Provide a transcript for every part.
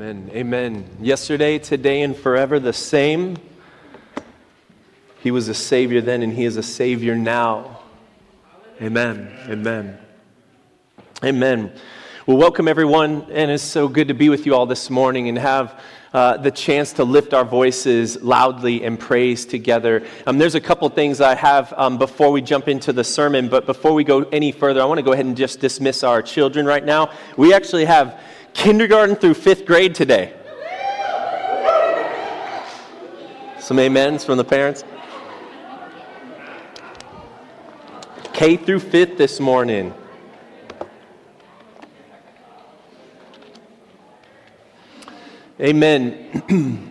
Amen. Amen. Yesterday, today, and forever the same. He was a Savior then, and He is a Savior now. Amen. Amen. Amen. Well, welcome everyone, and it's so good to be with you all this morning and have uh, the chance to lift our voices loudly and praise together. Um, there's a couple things I have um, before we jump into the sermon, but before we go any further, I want to go ahead and just dismiss our children right now. We actually have kindergarten through fifth grade today. Some amens from the parents. K through fifth this morning. Amen.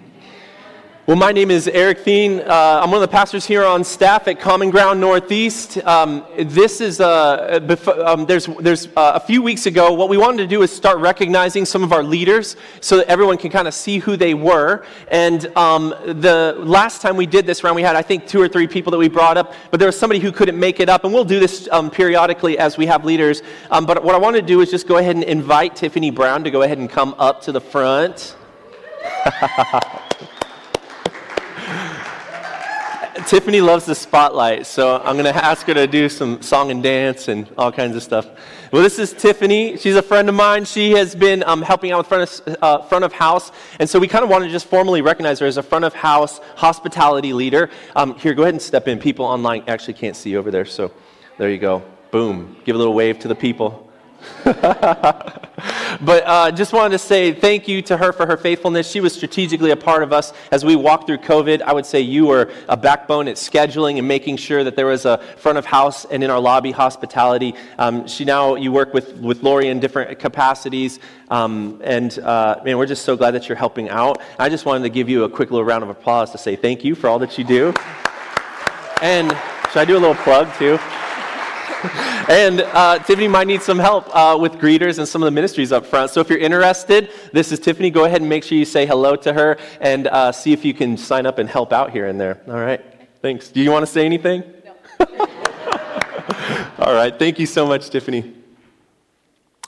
Well, my name is Eric Thien. Uh, I'm one of the pastors here on staff at Common Ground Northeast. Um, this is uh, bef- um, there's there's uh, a few weeks ago. What we wanted to do is start recognizing some of our leaders so that everyone can kind of see who they were. And um, the last time we did this round, we had I think two or three people that we brought up, but there was somebody who couldn't make it up, and we'll do this um, periodically as we have leaders. Um, but what I want to do is just go ahead and invite Tiffany Brown to go ahead and come up to the front. Tiffany loves the spotlight, so I'm going to ask her to do some song and dance and all kinds of stuff. Well, this is Tiffany. She's a friend of mine. She has been um, helping out with front of, uh, front of house, and so we kind of want to just formally recognize her as a front of house hospitality leader. Um, here, go ahead and step in. People online actually can't see you over there, so there you go. Boom. Give a little wave to the people. but uh, just wanted to say thank you to her for her faithfulness. She was strategically a part of us as we walked through COVID. I would say you were a backbone at scheduling and making sure that there was a front of house and in our lobby hospitality. Um, she now you work with with Lori in different capacities, um, and uh, man, we're just so glad that you're helping out. I just wanted to give you a quick little round of applause to say thank you for all that you do. And should I do a little plug too? and uh, Tiffany might need some help uh, with greeters and some of the ministries up front. So if you're interested, this is Tiffany. Go ahead and make sure you say hello to her and uh, see if you can sign up and help out here and there. All right. Thanks. Do you want to say anything? No. All right. Thank you so much, Tiffany.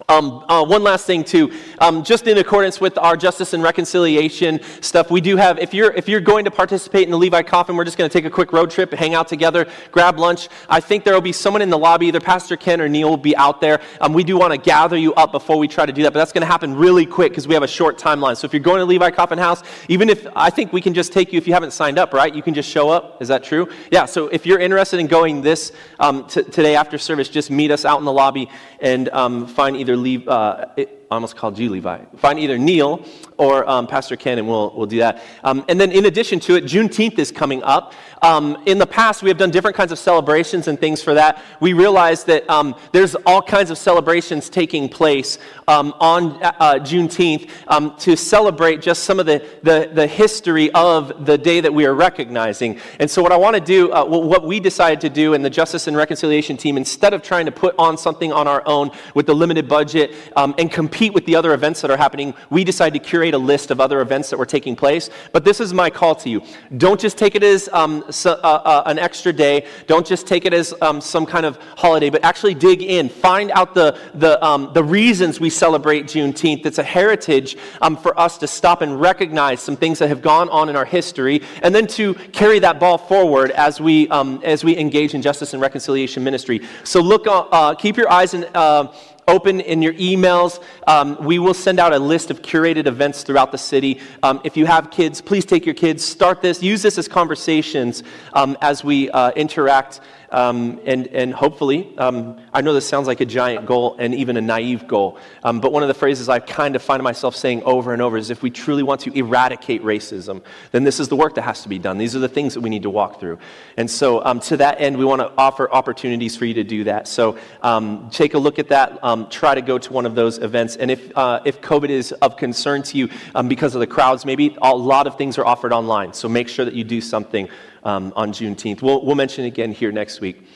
Um, uh, one last thing too, um, just in accordance with our justice and reconciliation stuff, we do have. If you're if you're going to participate in the Levi Coffin, we're just going to take a quick road trip, hang out together, grab lunch. I think there will be someone in the lobby, either Pastor Ken or Neil will be out there. Um, we do want to gather you up before we try to do that, but that's going to happen really quick because we have a short timeline. So if you're going to Levi Coffin House, even if I think we can just take you if you haven't signed up, right? You can just show up. Is that true? Yeah. So if you're interested in going this um, t- today after service, just meet us out in the lobby and um, find either leave. Uh, I almost called you Levi. Find either Neil or um, Pastor Ken, and we'll, we'll do that. Um, and then, in addition to it, Juneteenth is coming up. Um, in the past, we have done different kinds of celebrations and things for that. We realize that um, there's all kinds of celebrations taking place um, on uh, Juneteenth um, to celebrate just some of the, the, the, history of the day that we are recognizing. And so, what I want to do, uh, what we decided to do in the Justice and Reconciliation team, instead of trying to put on something on our own with the limited budget and compete with the other events that are happening, we decided to curate a list of other events that were taking place. But this is my call to you. Don't just take it as um, so, uh, uh, an extra day. Don't just take it as um, some kind of holiday, but actually dig in. Find out the, the, um, the reasons we celebrate Juneteenth. It's a heritage um, for us to stop and recognize some things that have gone on in our history, and then to carry that ball forward as we, um, as we engage in justice and reconciliation ministry. So look, uh, uh keep your eyes and uh, open in your emails. Um, we will send out a list of curated events throughout the city. Um, if you have kids, please take your kids, start this, use this as conversations um, as we uh, interact um, and, and hopefully, um, I know this sounds like a giant goal and even a naive goal, um, but one of the phrases I kind of find myself saying over and over is if we truly want to eradicate racism, then this is the work that has to be done. These are the things that we need to walk through. And so, um, to that end, we want to offer opportunities for you to do that. So, um, take a look at that. Um, try to go to one of those events. And if, uh, if COVID is of concern to you because of the crowds, maybe a lot of things are offered online. So, make sure that you do something um, on Juneteenth. We'll, we'll mention again here next week.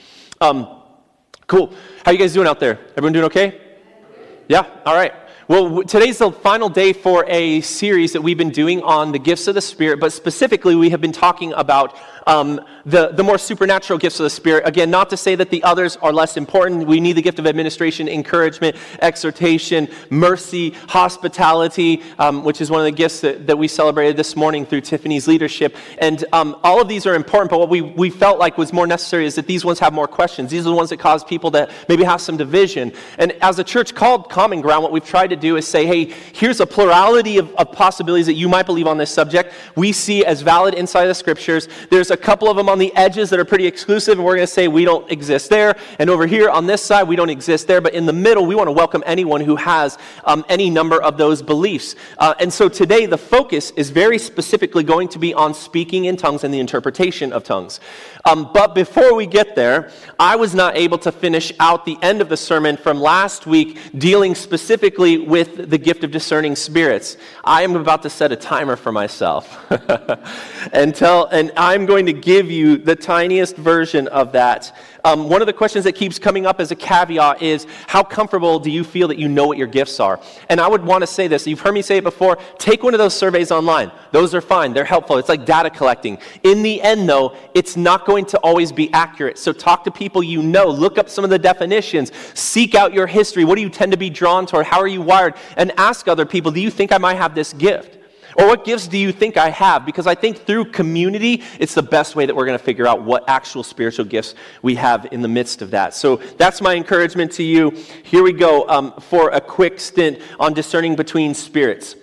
Um, cool. How you guys doing out there? Everyone doing okay? Yeah? All right. Well, today's the final day for a series that we've been doing on the gifts of the Spirit, but specifically, we have been talking about um, the, the more supernatural gifts of the Spirit. Again, not to say that the others are less important. We need the gift of administration, encouragement, exhortation, mercy, hospitality, um, which is one of the gifts that, that we celebrated this morning through Tiffany's leadership. And um, all of these are important, but what we, we felt like was more necessary is that these ones have more questions. These are the ones that cause people to maybe have some division. And as a church called Common Ground, what we've tried to do is say, hey, here's a plurality of, of possibilities that you might believe on this subject. We see as valid inside the scriptures. There's a couple of them on the edges that are pretty exclusive, and we're going to say we don't exist there. And over here on this side, we don't exist there. But in the middle, we want to welcome anyone who has um, any number of those beliefs. Uh, and so today, the focus is very specifically going to be on speaking in tongues and the interpretation of tongues. Um, but before we get there, I was not able to finish out the end of the sermon from last week dealing specifically with the gift of discerning spirits. I am about to set a timer for myself and tell, and I'm going to give you the tiniest version of that. Um, one of the questions that keeps coming up as a caveat is how comfortable do you feel that you know what your gifts are? And I would want to say this. You've heard me say it before. Take one of those surveys online. Those are fine. They're helpful. It's like data collecting. In the end, though, it's not going to always be accurate. So talk to people you know. Look up some of the definitions. Seek out your history. What do you tend to be drawn toward? How are you wired? And ask other people, do you think I might have this gift? Or what gifts do you think I have? Because I think through community, it's the best way that we're going to figure out what actual spiritual gifts we have in the midst of that. So that's my encouragement to you. Here we go um, for a quick stint on discerning between spirits.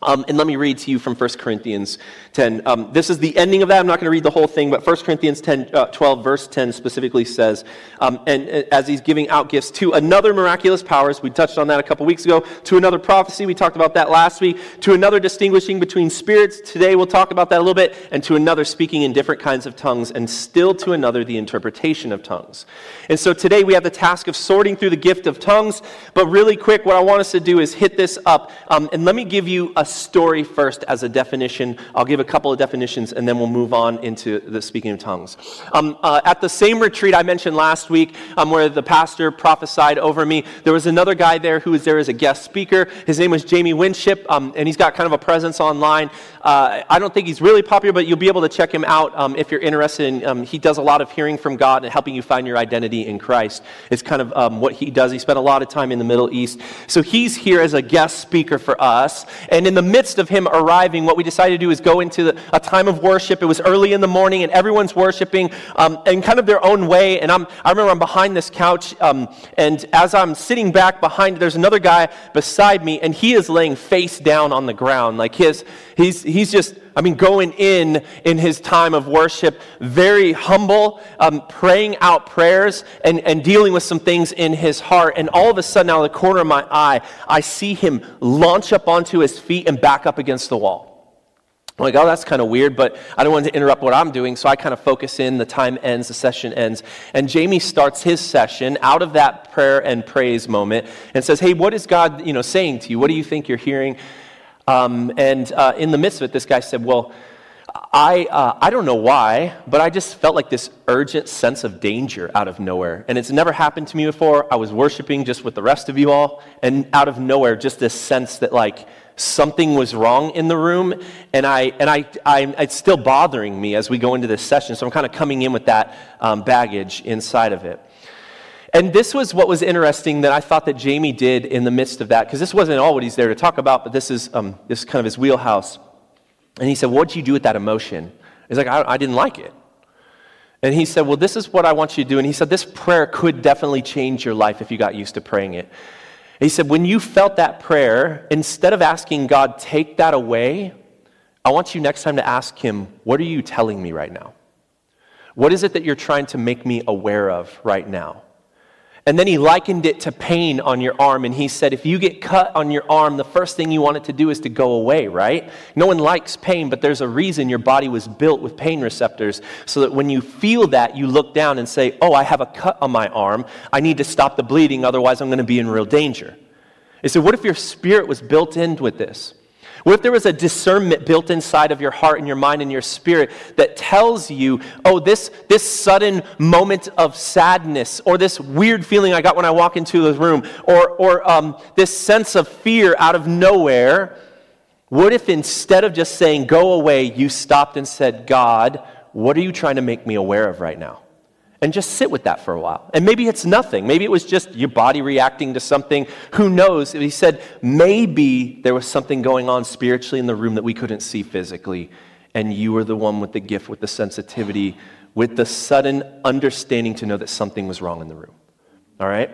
Um, and let me read to you from 1 Corinthians 10. Um, this is the ending of that. I'm not going to read the whole thing, but 1 Corinthians 10, uh, 12, verse 10 specifically says, um, and uh, as he's giving out gifts to another miraculous powers, we touched on that a couple weeks ago, to another prophecy, we talked about that last week, to another distinguishing between spirits, today we'll talk about that a little bit, and to another speaking in different kinds of tongues, and still to another the interpretation of tongues. And so today we have the task of sorting through the gift of tongues, but really quick, what I want us to do is hit this up, um, and let me give you a story first as a definition. I'll give a couple of definitions, and then we'll move on into the speaking of tongues. Um, uh, at the same retreat I mentioned last week, um, where the pastor prophesied over me, there was another guy there who was there as a guest speaker. His name was Jamie Winship, um, and he's got kind of a presence online. Uh, I don't think he's really popular, but you'll be able to check him out um, if you're interested. In, um, he does a lot of hearing from God and helping you find your identity in Christ. It's kind of um, what he does. He spent a lot of time in the Middle East. So he's here as a guest speaker for us. And in the midst of him arriving, what we decided to do is go into the, a time of worship. It was early in the morning, and everyone's worshiping um, in kind of their own way. And I'm, I remember I'm behind this couch, um, and as I'm sitting back behind, there's another guy beside me, and he is laying face down on the ground. Like his, he's, he's just, I mean, going in in his time of worship, very humble, um, praying out prayers and, and dealing with some things in his heart. And all of a sudden, out of the corner of my eye, I see him launch up onto his feet and back up against the wall. I'm like, oh, that's kind of weird, but I don't want to interrupt what I'm doing, so I kind of focus in. The time ends, the session ends. And Jamie starts his session out of that prayer and praise moment and says, hey, what is God you know, saying to you? What do you think you're hearing? Um, and uh, in the midst of it, this guy said, well, I, uh, I don't know why, but I just felt like this urgent sense of danger out of nowhere. And it's never happened to me before. I was worshiping just with the rest of you all, and out of nowhere, just this sense that, like, something was wrong in the room, and, I, and I, I, it's still bothering me as we go into this session. So I'm kind of coming in with that um, baggage inside of it. And this was what was interesting that I thought that Jamie did in the midst of that, because this wasn't all what he's there to talk about, but this is, um, this is kind of his wheelhouse. And he said, What'd you do with that emotion? He's like, I, I didn't like it. And he said, Well, this is what I want you to do. And he said, This prayer could definitely change your life if you got used to praying it. He said, when you felt that prayer, instead of asking God, take that away, I want you next time to ask Him, what are you telling me right now? What is it that you're trying to make me aware of right now? And then he likened it to pain on your arm. And he said, if you get cut on your arm, the first thing you want it to do is to go away, right? No one likes pain, but there's a reason your body was built with pain receptors so that when you feel that, you look down and say, oh, I have a cut on my arm. I need to stop the bleeding, otherwise, I'm going to be in real danger. He said, what if your spirit was built in with this? What if there was a discernment built inside of your heart and your mind and your spirit that tells you, oh, this, this sudden moment of sadness or this weird feeling I got when I walk into the room or, or um, this sense of fear out of nowhere? What if instead of just saying, go away, you stopped and said, God, what are you trying to make me aware of right now? And just sit with that for a while. And maybe it's nothing. Maybe it was just your body reacting to something. Who knows? He said, maybe there was something going on spiritually in the room that we couldn't see physically. And you were the one with the gift, with the sensitivity, with the sudden understanding to know that something was wrong in the room. All right?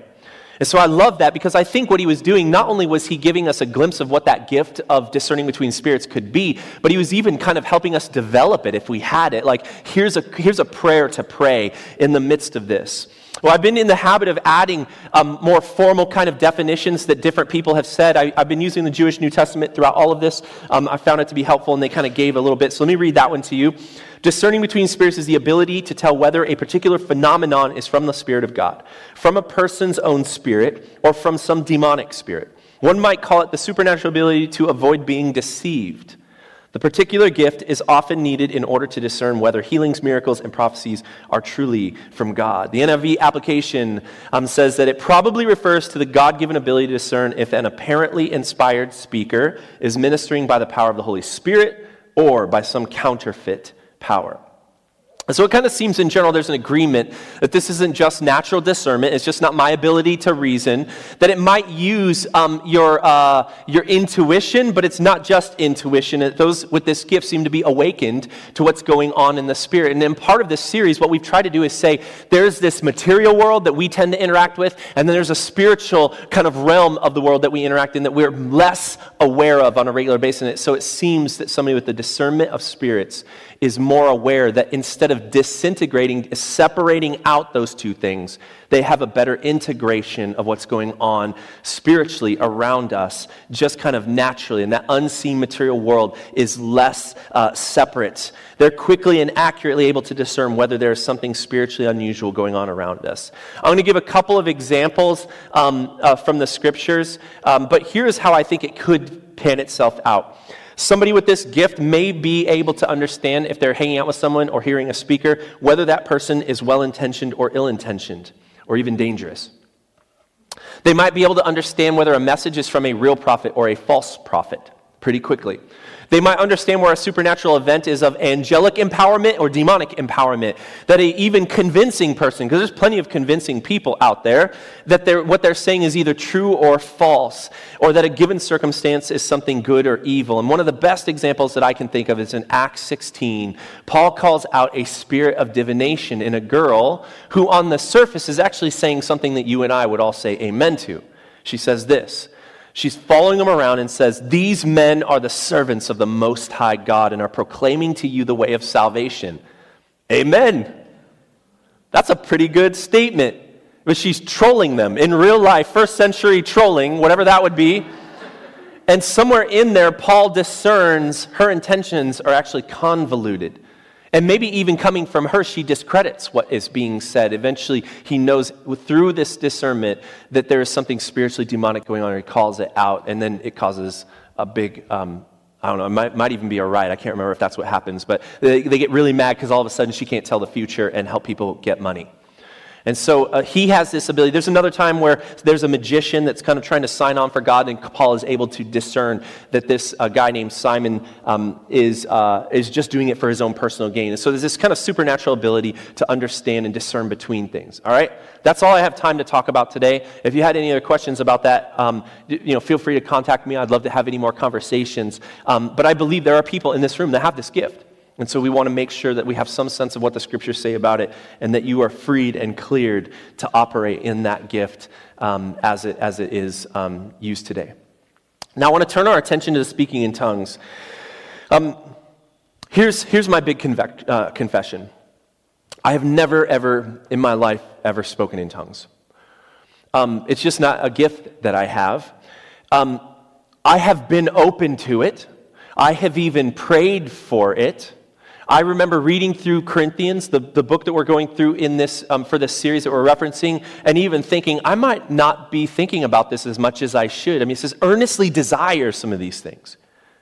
And so I love that because I think what he was doing, not only was he giving us a glimpse of what that gift of discerning between spirits could be, but he was even kind of helping us develop it if we had it. Like, here's a, here's a prayer to pray in the midst of this. Well, I've been in the habit of adding um, more formal kind of definitions that different people have said. I, have been using the Jewish New Testament throughout all of this. Um, I found it to be helpful, and they kind of gave a little bit. So let me read that one to you. Discerning between spirits is the ability to tell whether a particular phenomenon is from the Spirit of God, from a person's own spirit, or from some demonic spirit. One might call it the supernatural ability to avoid being deceived. The particular gift is often needed in order to discern whether healings, miracles, and prophecies are truly from God. The NIV application um, says that it probably refers to the God given ability to discern if an apparently inspired speaker is ministering by the power of the Holy Spirit or by some counterfeit power. So it kind of seems in general there's an agreement that this isn't just natural discernment, it's just not my ability to reason, that it might use um, your, uh, your intuition, but it's not just intuition. Those with this gift seem to be awakened to what's going on in the spirit. And in part of this series, what we've tried to do is say there's this material world that we tend to interact with, and then there's a spiritual kind of realm of the world that we interact in that we're less aware of on a regular basis. And So it seems that somebody with the discernment of spirits is more aware that instead of disintegrating, separating out those two things, they have a better integration of what's going on spiritually around us, just kind of naturally. And that unseen material world is less uh, separate. They're quickly and accurately able to discern whether there is something spiritually unusual going on around us. I'm going to give a couple of examples um, uh, from the scriptures, um, but here's how I think it could pan itself out. Somebody with this gift may be able to understand if they're hanging out with someone or hearing a speaker, whether that person is well intentioned or ill intentioned or even dangerous. They might be able to understand whether a message is from a real prophet or a false prophet pretty quickly. They might understand where a supernatural event is of angelic empowerment or demonic empowerment. That a even convincing person, because there's plenty of convincing people out there, that they're, what they're saying is either true or false, or that a given circumstance is something good or evil. And one of the best examples that I can think of is in Acts 16. Paul calls out a spirit of divination in a girl who, on the surface, is actually saying something that you and I would all say amen to. She says this She's following them around and says, These men are the servants of the Most High God and are proclaiming to you the way of salvation. Amen. That's a pretty good statement. But she's trolling them in real life, first century trolling, whatever that would be. And somewhere in there, Paul discerns her intentions are actually convoluted. And maybe even coming from her, she discredits what is being said. Eventually, he knows through this discernment that there is something spiritually demonic going on, and he calls it out, and then it causes a big, um, I don't know, it might, might, even be a riot. I can't remember if that's what happens, but they, they get really mad because all of a sudden she can't tell the future and help people get money. And so uh, he has this ability. There's another time where there's a magician that's kind of trying to sign on for God, and Paul is able to discern that this uh, guy named Simon um, is, uh, is just doing it for his own personal gain. And so there's this kind of supernatural ability to understand and discern between things. All right? That's all I have time to talk about today. If you had any other questions about that, um, you know, feel free to contact me. I'd love to have any more conversations. Um, but I believe there are people in this room that have this gift. And so we want to make sure that we have some sense of what the scriptures say about it and that you are freed and cleared to operate in that gift um, as, it, as it is um, used today. Now, I want to turn our attention to the speaking in tongues. Um, here's, here's my big convec- uh, confession I have never, ever in my life, ever spoken in tongues. Um, it's just not a gift that I have. Um, I have been open to it. I have even prayed for it. I remember reading through Corinthians, the, the book that we're going through in this, um, for this series that we're referencing, and even thinking, I might not be thinking about this as much as I should. I mean, it says, earnestly desire some of these things.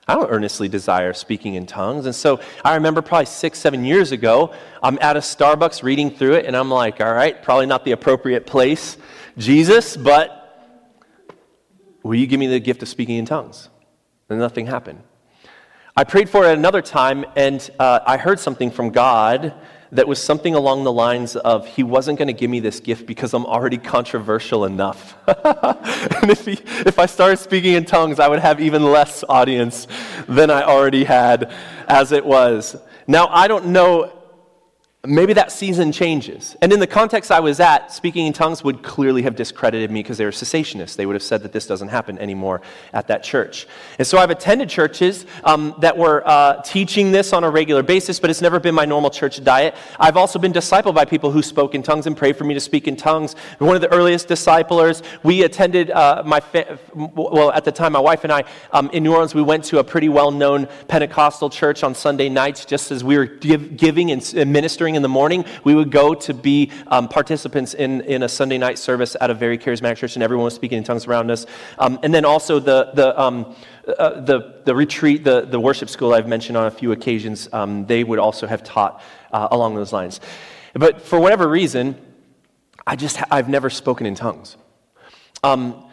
I don't earnestly desire speaking in tongues. And so I remember probably six, seven years ago, I'm at a Starbucks reading through it, and I'm like, all right, probably not the appropriate place, Jesus, but will you give me the gift of speaking in tongues? And nothing happened. I prayed for it another time, and uh, I heard something from God that was something along the lines of He wasn't going to give me this gift because I'm already controversial enough. and if, he, if I started speaking in tongues, I would have even less audience than I already had as it was. Now, I don't know maybe that season changes. And in the context I was at, speaking in tongues would clearly have discredited me because they were cessationists. They would have said that this doesn't happen anymore at that church. And so I've attended churches um, that were uh, teaching this on a regular basis, but it's never been my normal church diet. I've also been discipled by people who spoke in tongues and prayed for me to speak in tongues. One of the earliest disciplers, we attended uh, my, fa- well, at the time, my wife and I, um, in New Orleans, we went to a pretty well known Pentecostal church on Sunday nights just as we were give, giving and ministering in the morning, we would go to be um, participants in, in a Sunday night service at a very charismatic church, and everyone was speaking in tongues around us. Um, and then also the, the, um, uh, the, the retreat, the, the worship school I've mentioned on a few occasions, um, they would also have taught uh, along those lines. But for whatever reason, I just, I've never spoken in tongues. Um,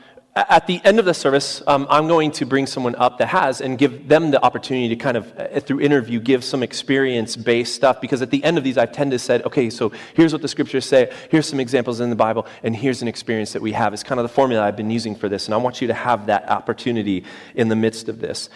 at the end of the service, um, I'm going to bring someone up that has and give them the opportunity to kind of, uh, through interview, give some experience based stuff. Because at the end of these, I've to say, okay, so here's what the scriptures say, here's some examples in the Bible, and here's an experience that we have. It's kind of the formula I've been using for this, and I want you to have that opportunity in the midst of this.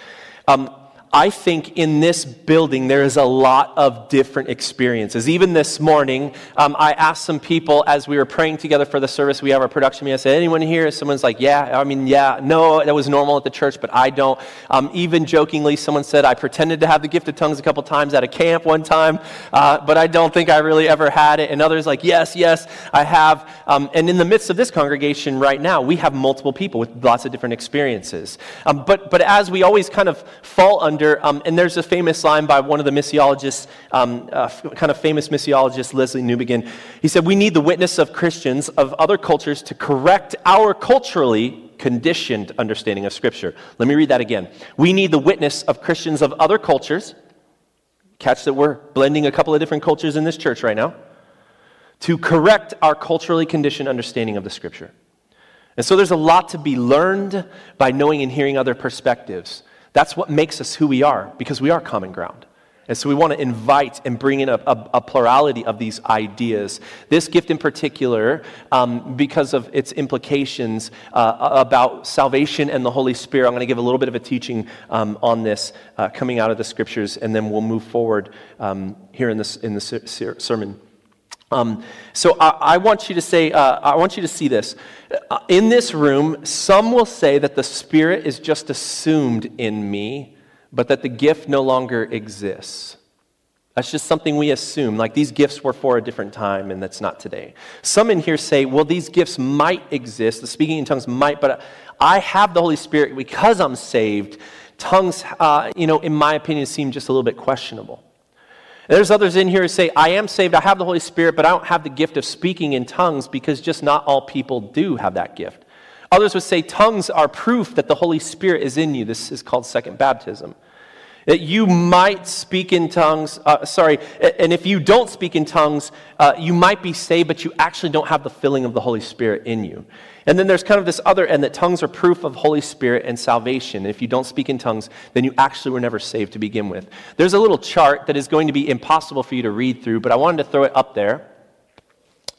Um, I think in this building there is a lot of different experiences. Even this morning, um, I asked some people as we were praying together for the service. We have our production meeting. I said, "Anyone here?" Someone's like, "Yeah." I mean, yeah. No, that was normal at the church, but I don't. Um, even jokingly, someone said, "I pretended to have the gift of tongues a couple times at a camp one time, uh, but I don't think I really ever had it." And others like, "Yes, yes, I have." Um, and in the midst of this congregation right now, we have multiple people with lots of different experiences. Um, but but as we always kind of fall under um, and there's a famous line by one of the missiologists, um, uh, kind of famous missiologist, Lesslie Newbigin. He said, We need the witness of Christians of other cultures to correct our culturally conditioned understanding of Scripture. Let me read that again. We need the witness of Christians of other cultures. Catch that we're blending a couple of different cultures in this church right now. To correct our culturally conditioned understanding of the Scripture. And so there's a lot to be learned by knowing and hearing other perspectives. That's what makes us who we are, because we are common ground. And so we want to invite and bring in a, a, a plurality of these ideas. This gift in particular, um, because of its implications uh, about salvation and the Holy Spirit, I'm going to give a little bit of a teaching um, on this uh, coming out of the scriptures, and then we'll move forward um, here in, this, in the ser- sermon. Um, so I, I, want you to say, uh, I want you to see this. Uh, in this room, some will say that the Spirit is just assumed in me, but that the gift no longer exists. That's just something we assume. Like these gifts were for a different time, and that's not today. Some in here say, well, these gifts might exist. The speaking in tongues might, but I have the Holy Spirit because I'm saved. Tongues, uh, you know, in my opinion, seem just a little bit questionable. There's others in here who say, I am saved, I have the Holy Spirit, but I don't have the gift of speaking in tongues because just not all people do have that gift. Others would say tongues are proof that the Holy Spirit is in you. This is called second baptism. That you might speak in tongues, uh, sorry, and if you don't speak in tongues, uh, you might be saved, but you actually don't have the filling of the Holy Spirit in you. And then there's kind of this other end that tongues are proof of Holy Spirit and salvation. if you don't speak in tongues, then you actually were never saved to begin with. There's a little chart that is going to be impossible for you to read through, but I wanted to throw it up there.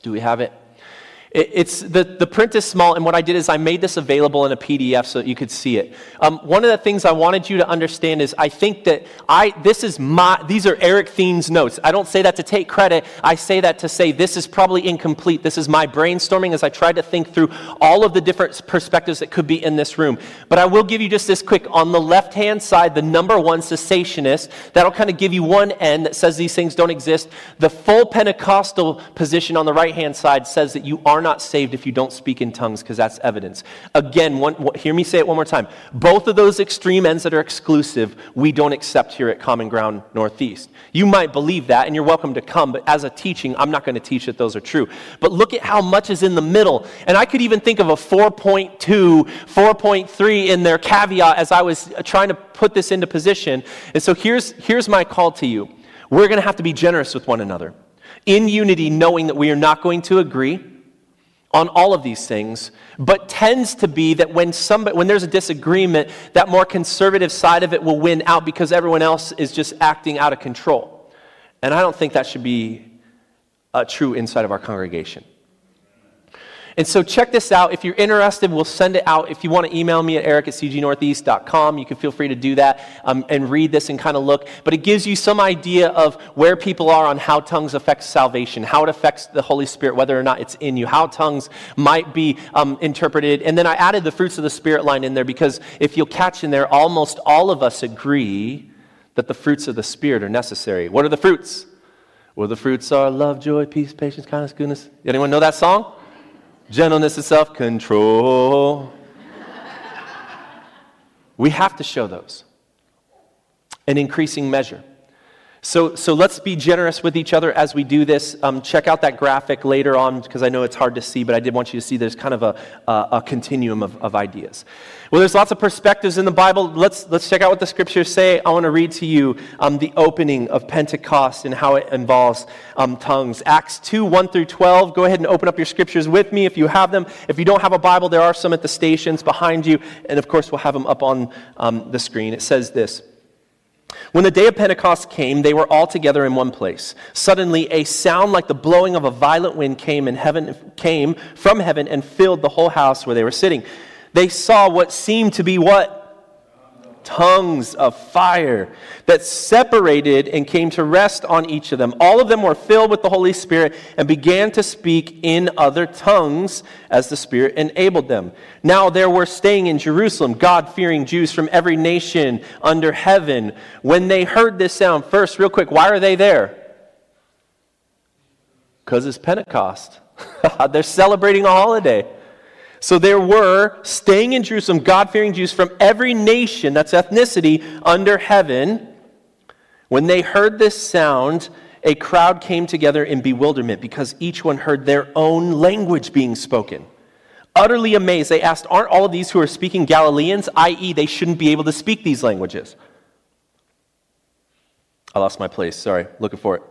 Do we have it? It's the, the print is small, and what I did is I made this available in a PDF so that you could see it. Um, one of the things I wanted you to understand is I think that I this is my these are Eric Thien's notes. I don't say that to take credit. I say that to say this is probably incomplete. This is my brainstorming as I tried to think through all of the different perspectives that could be in this room. But I will give you just this quick on the left hand side, the number one cessationist. That'll kind of give you one end that says these things don't exist. The full Pentecostal position on the right hand side says that you aren't not saved if you don't speak in tongues because that's evidence. Again, one, hear me say it one more time. Both of those extreme ends that are exclusive, we don't accept here at Common Ground Northeast. You might believe that and you're welcome to come, but as a teaching, I'm not going to teach that those are true. But look at how much is in the middle. And I could even think of a 4.2, 4.3 in their caveat as I was trying to put this into position. And so here's, here's my call to you. We're going to have to be generous with one another in unity, knowing that we are not going to agree on all of these things, but tends to be that when, somebody, when there's a disagreement, that more conservative side of it will win out because everyone else is just acting out of control. And I don't think that should be uh, true inside of our congregation. And so check this out. If you're interested, we'll send it out. If you want to email me at eric at cgnortheast.com, you can feel free to do that um, and read this and kind of look. But it gives you some idea of where people are on how tongues affect salvation, how it affects the Holy Spirit, whether or not it's in you, how tongues might be um, interpreted. And then I added the fruits of the Spirit line in there because if you'll catch in there, almost all of us agree that the fruits of the Spirit are necessary. What are the fruits? Well, the fruits are love, joy, peace, patience, kindness, goodness. Anyone know that song? Gentleness and self control. we have to show those in increasing measure. So, so let's be generous with each other as we do this. Um, check out that graphic later on because I know it's hard to see, but I did want you to see there's kind of a, a, a continuum of, of ideas. Well, there's lots of perspectives in the Bible. Let's, let's check out what the scriptures say. I want to read to you um, the opening of Pentecost and how it involves um, tongues. Acts 2 1 through 12. Go ahead and open up your scriptures with me if you have them. If you don't have a Bible, there are some at the stations behind you. And of course, we'll have them up on um, the screen. It says this. When the day of Pentecost came, they were all together in one place. Suddenly, a sound like the blowing of a violent wind came in heaven came from heaven and filled the whole house where they were sitting. They saw what seemed to be what tongues of fire that separated and came to rest on each of them. All of them were filled with the Holy Spirit and began to speak in other tongues as the Spirit enabled them. Now there were staying in Jerusalem God fearing Jews from every nation under heaven. When they heard this sound, first, real quick, why are they there? Because it's Pentecost. They're celebrating a holiday. So there were, staying in Jerusalem, God fearing Jews from every nation, that's ethnicity, under heaven. When they heard this sound, a crowd came together in bewilderment because each one heard their own language being spoken. Utterly amazed, they asked, Aren't all of these who are speaking Galileans, i.e., they shouldn't be able to speak these languages? I lost my place, sorry, looking for it.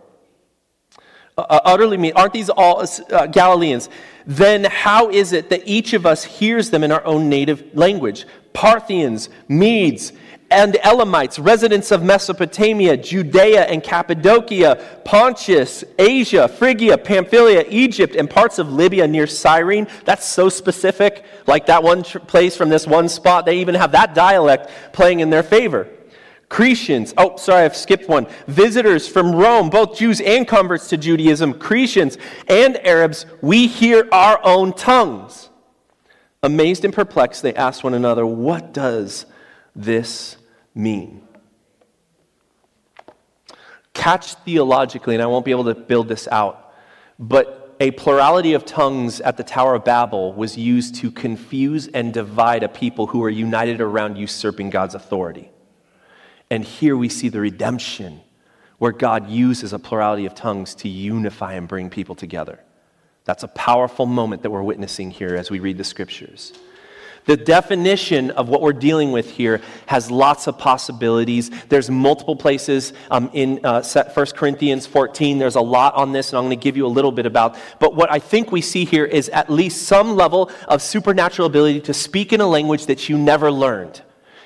Uh, uh utterly me, aren't these all uh, Galileans? then how is it that each of us hears them in our own native language? Parthians, Medes, and Elamites, residents of Mesopotamia, Judea and Cappadocia, Pontus, Asia, Phrygia, Pamphylia, Egypt, and parts of Libya near Cyrene. That's so specific. Like that one tr- place from this one spot, they even have that dialect playing in their favor. Cretians, oh, sorry, I've skipped one. Visitors from Rome, both Jews and converts to Judaism, Cretians and Arabs, we hear our own tongues. Amazed and perplexed, they asked one another, What does this mean? Catch theologically, and I won't be able to build this out, but a plurality of tongues at the Tower of Babel was used to confuse and divide a people who were united around usurping God's authority. And here we see the redemption where God uses a plurality of tongues to unify and bring people together. That's a powerful moment that we're witnessing here as we read the scriptures. The definition of what we're dealing with here has lots of possibilities. There's multiple places um, in uh, 1 Corinthians 14. There's a lot on this, and I'm going to give you a little bit about. But what I think we see here is at least some level of supernatural ability to speak in a language that you never learned.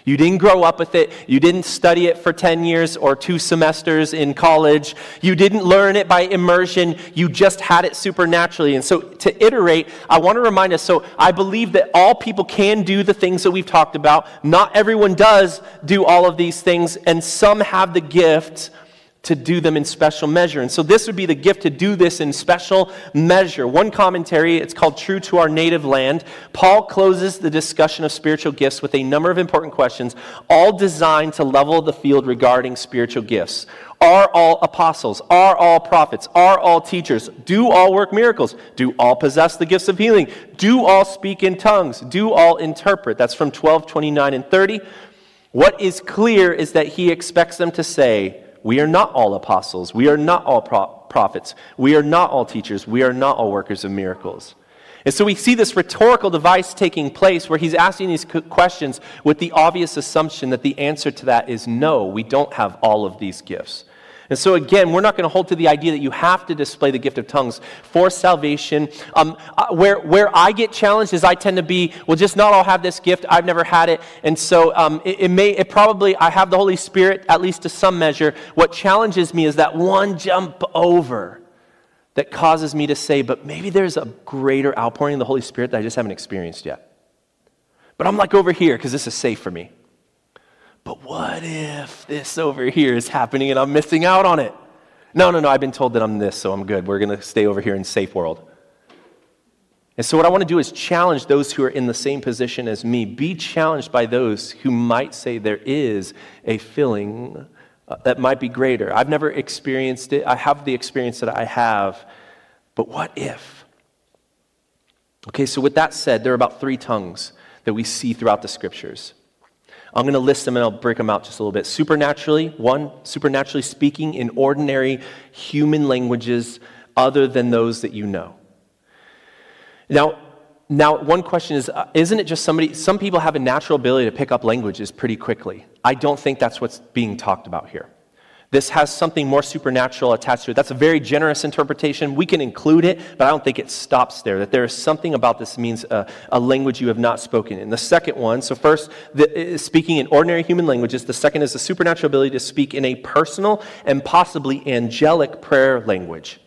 You didn't grow up with it. You didn't study it for 10 years or two semesters in college. You didn't learn it by immersion. You just had it supernaturally. And so, to iterate, I want to remind us so, I believe that all people can do the things that we've talked about. Not everyone does do all of these things, and some have the gift to do them in special measure. And so this would be the gift to do this in special measure. One commentary, it's called True to Our Native Land. Paul closes the discussion of spiritual gifts with a number of important questions, all designed to level the field regarding spiritual gifts. Are all apostles? Are all prophets? Are all teachers? Do all work miracles? Do all possess the gifts of healing? Do all speak in tongues? Do all interpret? That's from 12, 29, and 30. What is clear is that he expects them to say, We are not all apostles. We are not all pro- prophets. We are not all teachers. We are not all workers of miracles. And so we see this rhetorical device taking place where he's asking these questions with the obvious assumption that the answer to that is no, we don't have all of these gifts. And so, again, we're not going to hold to the idea that you have to display the gift of tongues for salvation. Um, uh, where, where I get challenged is I tend to be, well, just not all have this gift. I've never had it. And so um, it, it, may, it probably, I have the Holy Spirit, at least to some measure. What challenges me is that one jump over that causes me to say, but maybe there's a greater outpouring of the Holy Spirit that I just haven't experienced yet. But I'm like over here because this is safe for me. But what if this over here is happening and I'm missing out on it? No, no, no, I've been told that I'm this, so I'm good. We're going to stay over here in safe world. And so, what I want to do is challenge those who are in the same position as me. Be challenged by those who might say there is a feeling uh, that might be greater. I've never experienced it. I have the experience that I have. But what if? Okay, so with that said, there are about three tongues that we see throughout the scriptures. I'm going to list them and I'll break them out just a little bit. Supernaturally, one, supernaturally speaking in ordinary human languages other than those that you know. Now, now one question is uh, isn't it just somebody some people have a natural ability to pick up languages pretty quickly. I don't think that's what's being talked about here. This has something more supernatural attached to it. That's a very generous interpretation. We can include it, but I don't think it stops there. That there is something about this means a, a language you have not spoken in. The second one, so first, the, speaking in ordinary human languages. The second is the supernatural ability to speak in a personal and possibly angelic prayer language.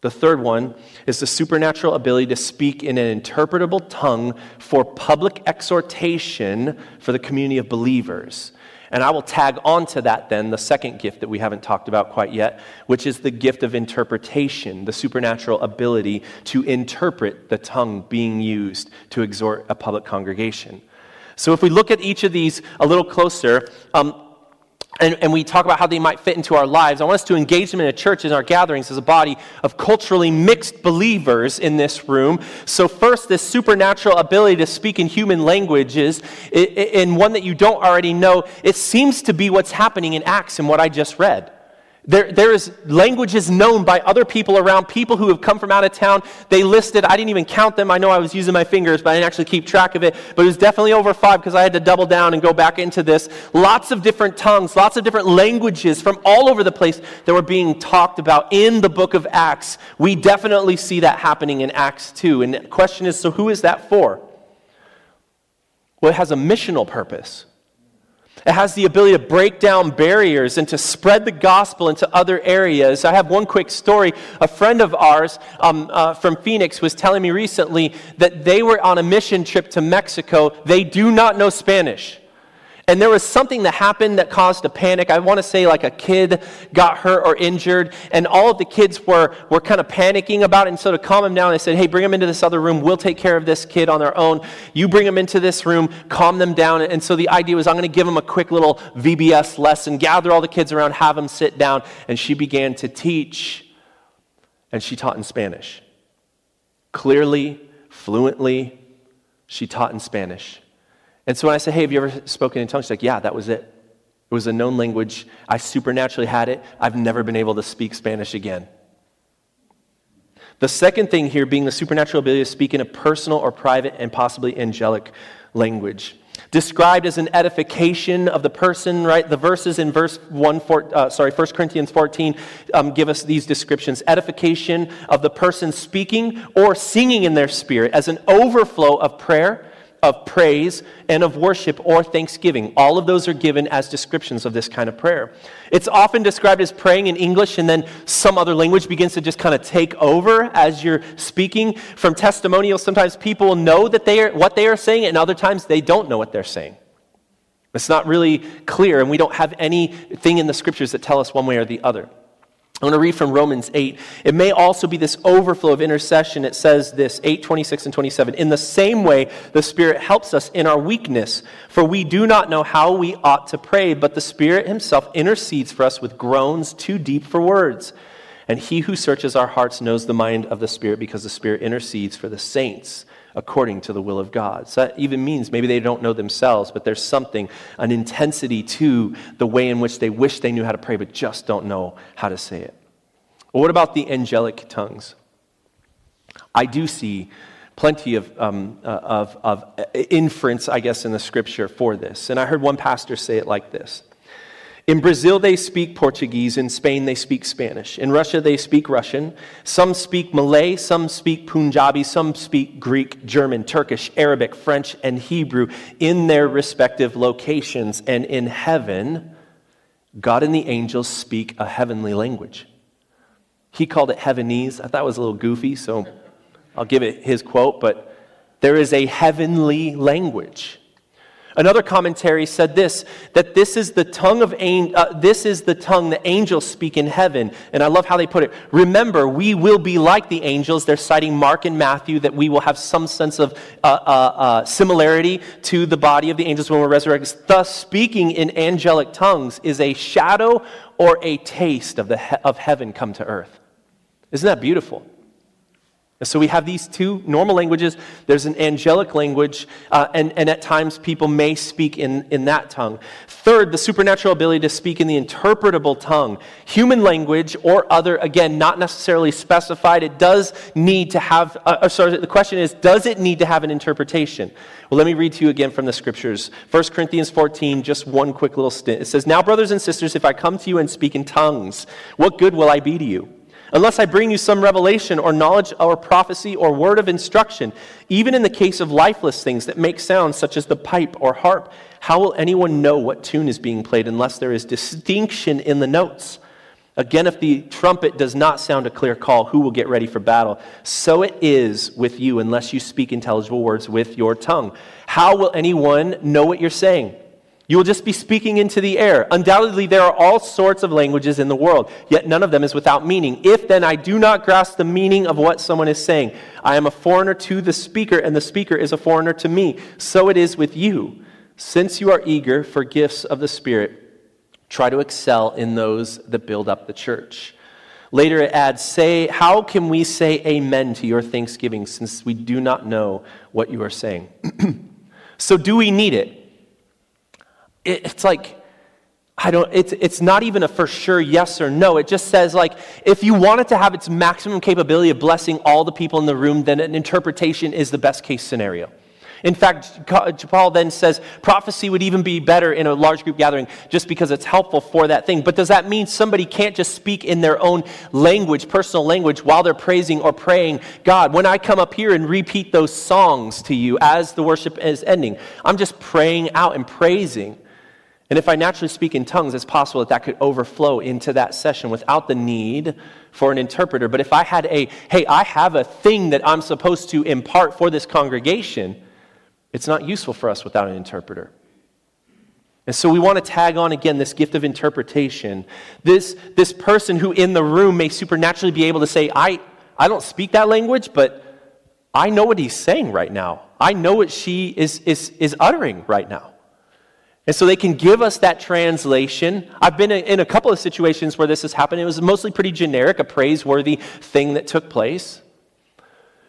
The third one is the supernatural ability to speak in an interpretable tongue for public exhortation for the community of believers. And I will tag onto that then the second gift that we haven't talked about quite yet, which is the gift of interpretation, the supernatural ability to interpret the tongue being used to exhort a public congregation. So if we look at each of these a little closer, um, and, and, we talk about how they might fit into our lives. I want us to engage them in a church, in our gatherings, as a body of culturally mixed believers in this room. So, first, this supernatural ability to speak in human languages, in one that you don't already know, it seems to be what's happening in Acts and what I just read. There, there is languages known by other people around, people who have come from out of town. They listed, I didn't even count them. I know I was using my fingers, but I didn't actually keep track of it. But it was definitely over five because I had to double down and go back into this. Lots of different tongues, lots of different languages from all over the place that were being talked about in the book of Acts. We definitely see that happening in Acts 2. And the question is so who is that for? Well, it has a missional purpose. It has the ability to break down barriers and to spread the gospel into other areas. I have one quick story. A friend of ours um, uh, from Phoenix was telling me recently that they were on a mission trip to Mexico. They do not know Spanish. And there was something that happened that caused a panic. I want to say like a kid got hurt or injured, and all of the kids were, were kind of panicking about it. And so to calm them down, they said, Hey, bring them into this other room. We'll take care of this kid on their own. You bring them into this room, calm them down. And so the idea was, I'm going to give them a quick little VBS lesson, gather all the kids around, have them sit down. And she began to teach, and she taught in Spanish. Clearly, fluently, she taught in Spanish. And so when I say, hey, have you ever spoken in tongues? She's like, yeah, that was it. It was a known language. I supernaturally had it. I've never been able to speak Spanish again. The second thing here being the supernatural ability to speak in a personal or private and possibly angelic language. Described as an edification of the person, right? The verses in verse 1, four, uh, sorry, 1 Corinthians 14 um, give us these descriptions edification of the person speaking or singing in their spirit as an overflow of prayer of praise and of worship or thanksgiving. All of those are given as descriptions of this kind of prayer. It's often described as praying in English and then some other language begins to just kind of take over as you're speaking. From testimonials, sometimes people know that they are what they are saying and other times they don't know what they're saying. It's not really clear, and we don't have anything in the scriptures that tell us one way or the other. I want to read from Romans 8. It may also be this overflow of intercession. It says this 8, 26 and 27. In the same way, the Spirit helps us in our weakness, for we do not know how we ought to pray, but the Spirit Himself intercedes for us with groans too deep for words. And He who searches our hearts knows the mind of the Spirit, because the Spirit intercedes for the saints according to the will of God. So that even means maybe they don't know themselves, but there's something, an intensity to the way in which they wish they knew how to pray, but just don't know how to say it. Well, what about the angelic tongues? I do see plenty of, um, uh, of, of inference, I guess, in the scripture for this. And I heard one pastor say it like this in Brazil, they speak Portuguese. In Spain, they speak Spanish. In Russia, they speak Russian. Some speak Malay, some speak Punjabi, some speak Greek, German, Turkish, Arabic, French, and Hebrew in their respective locations. And in heaven, God and the angels speak a heavenly language. He called it heavenese. I thought it was a little goofy, so I'll give it his quote, but there is a heavenly language. Another commentary said this that this is the tongue of uh, this is the tongue the angels speak in heaven. And I love how they put it. Remember, we will be like the angels. They're citing Mark and Matthew that we will have some sense of uh, uh, uh similarity to the body of the angels when we're resurrected. Thus, speaking in angelic tongues is a shadow or a taste of the he- of heaven come to earth. Isn't that beautiful? So we have these two normal languages. There's an angelic language, uh, and, and at times people may speak in, in that tongue. Third, the supernatural ability to speak in the interpretable tongue. Human language or other, again, not necessarily specified. It does need to have, uh, uh sorry, the question is, does it need to have an interpretation? Well, let me read to you again from the scriptures. 1 Corinthians 14, just one quick little stint. It says, Now, brothers and sisters, if I come to you and speak in tongues, what good will I be to you? Unless I bring you some revelation or knowledge or prophecy or word of instruction, even in the case of lifeless things that make sounds such as the pipe or harp, how will anyone know what tune is being played unless there is distinction in the notes? Again, if the trumpet does not sound a clear call, who will get ready for battle? So it is with you unless you speak intelligible words with your tongue. How will anyone know what you're saying? You will just be speaking into the air. Undoubtedly, there are all sorts of languages in the world, yet none of them is without meaning. If then I do not grasp the meaning of what someone is saying, I am a foreigner to the speaker, and the speaker is a foreigner to me. So it is with you. Since you are eager for gifts of the Spirit, try to excel in those that build up the church. Later it adds, Say, how can we say amen to your thanksgiving since we do not know what you are saying? so, do we need it? It's like, I don't, it's, it's not even a for sure yes or no. It just says, like, if you want it to have its maximum capability of blessing all the people in the room, then an interpretation is the best case scenario. In fact, Paul then says prophecy would even be better in a large group gathering just because it's helpful for that thing. But does that mean somebody can't just speak in their own language, personal language, while they're praising or praying God? When I come up here and repeat those songs to you as the worship is ending, I'm just praying out and praising. And if I naturally speak in tongues, it's possible that that could overflow into that session without the need for an interpreter. But if I had a, hey, I have a thing that I'm supposed to impart for this congregation, it's not useful for us without an interpreter. And so we want to tag on again this gift of interpretation. This, this person who in the room may supernaturally be able to say, I, I don't speak that language, but I know what he's saying right now. I know what she is, is, is uttering right now. And so they can give us that translation. I've been in a couple of situations where this has happened. It was mostly pretty generic, a praiseworthy thing that took place.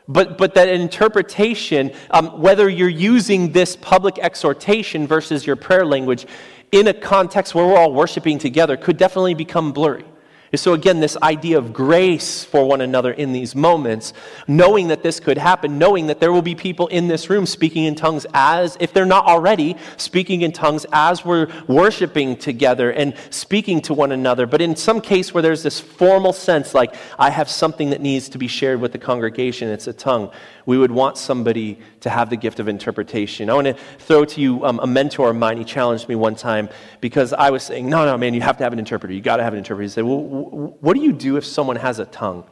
But, but that interpretation, um, whether you're using this public exhortation versus your prayer language in a context where we're all worshiping together, could definitely become blurry. So, again, this idea of grace for one another in these moments, knowing that this could happen, knowing that there will be people in this room speaking in tongues as, if they're not already, speaking in tongues as we're worshiping together and speaking to one another. But in some case where there's this formal sense, like, I have something that needs to be shared with the congregation, it's a tongue, we would want somebody to have the gift of interpretation. I want to throw to you um, a mentor of mine. He challenged me one time because I was saying, No, no, man, you have to have an interpreter. You got to have an interpreter. He said, Well, what do you do if someone has a tongue?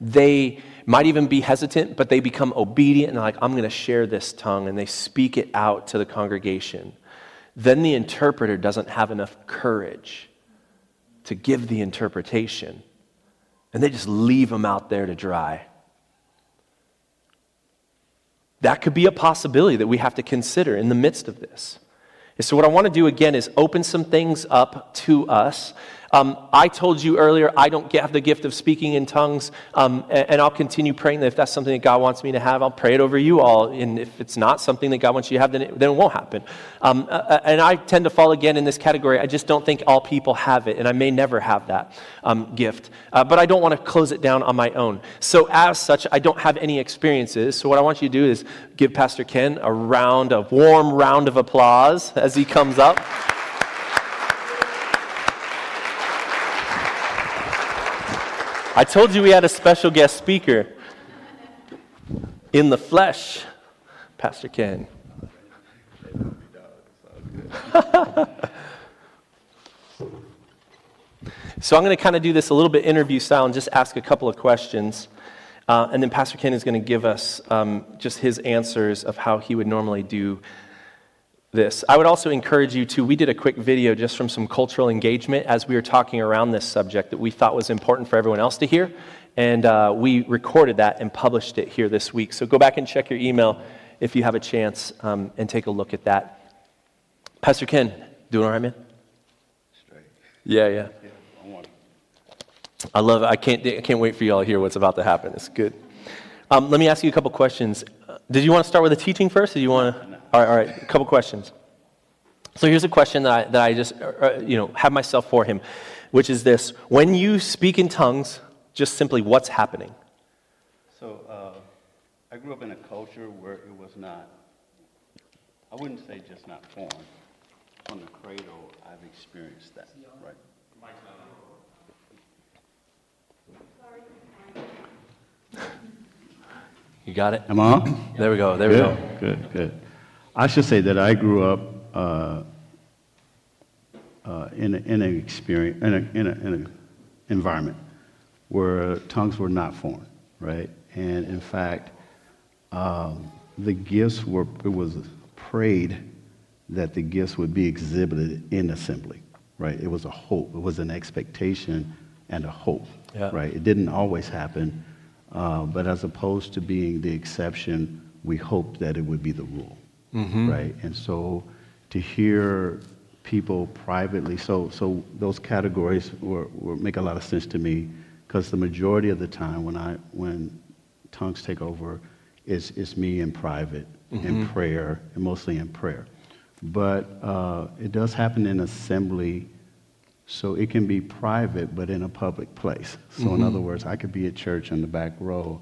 They might even be hesitant, but they become obedient and like, I'm going to share this tongue, and they speak it out to the congregation. then the interpreter doesn't have enough courage to give the interpretation. And they just leave them out there to dry. That could be a possibility that we have to consider in the midst of this. And so, what I want to do again is open some things up to us um, I told you earlier, I don't have the gift of speaking in tongues, um, and, and, I'll continue praying that if that's something that God wants me to have, I'll pray it over you all. And if it's not something that God wants you to have, then it, then it won't happen. Um, uh, uh and I tend to fall again in this category. I just don't think all people have it, and I may never have that um, gift. Uh, but I don't want to close it down on my own. So, as such, I don't have any experiences. So, what I want you to do is give Pastor Ken a round, a warm round of applause as he comes up. I told you we had a special guest speaker in the flesh, Pastor Ken. so I'm going to kind of do this a little bit interview style and just ask a couple of questions. Uh, and then Pastor Ken is going to give us um, just his answers of how he would normally do this. I would also encourage you to, we did a quick video just from some cultural engagement as we were talking around this subject that we thought was important for everyone else to hear. And uh, we recorded that and published it here this week. So go back and check your email if you have a chance um, and take a look at that. Pastor Ken, doing all right, man? Straight. Yeah, yeah. yeah I, I love it. I can't, I can't wait for you all to hear what's about to happen. It's good. Um, let me ask you a couple questions. Did you want to start with the teaching first, or do you want to? All right, all right. A couple questions. So here's a question that I, that I just, uh, uh, you know, have myself for him, which is this: When you speak in tongues, just simply what's happening? So uh, I grew up in a culture where it was not. I wouldn't say just not formed. From the cradle, I've experienced that. Right. You got it? Am I on? There we go. There good, we go. Good, good. I should say that I grew up uh, uh, in, a, in an experience, in an in a, in a environment where tongues were not formed, right? And in fact, um, the gifts were, it was prayed that the gifts would be exhibited in assembly, right? It was a hope, it was an expectation and a hope, yeah. right? It didn't always happen, uh, but as opposed to being the exception, we hoped that it would be the rule mm-hmm. right? And so to hear people privately, so, so those categories were, were make a lot of sense to me because the majority of the time when, I, when tongues take over, it's, it's me in private, mm-hmm. in prayer, and mostly in prayer. But uh, it does happen in assembly, so it can be private, but in a public place. So, mm-hmm. in other words, I could be at church in the back row,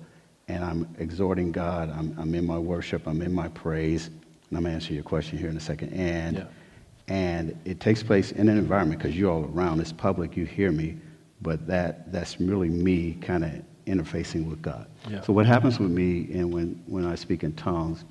and I'm exhorting God. I'm, I'm in my worship. I'm in my praise. And I'm going to answer your question here in a second. And, yeah. and it takes place in an environment because you're all around. It's public. You hear me. But that, that's really me kind of interfacing with God. Yeah. So what happens with me and when, when I speak in tongues,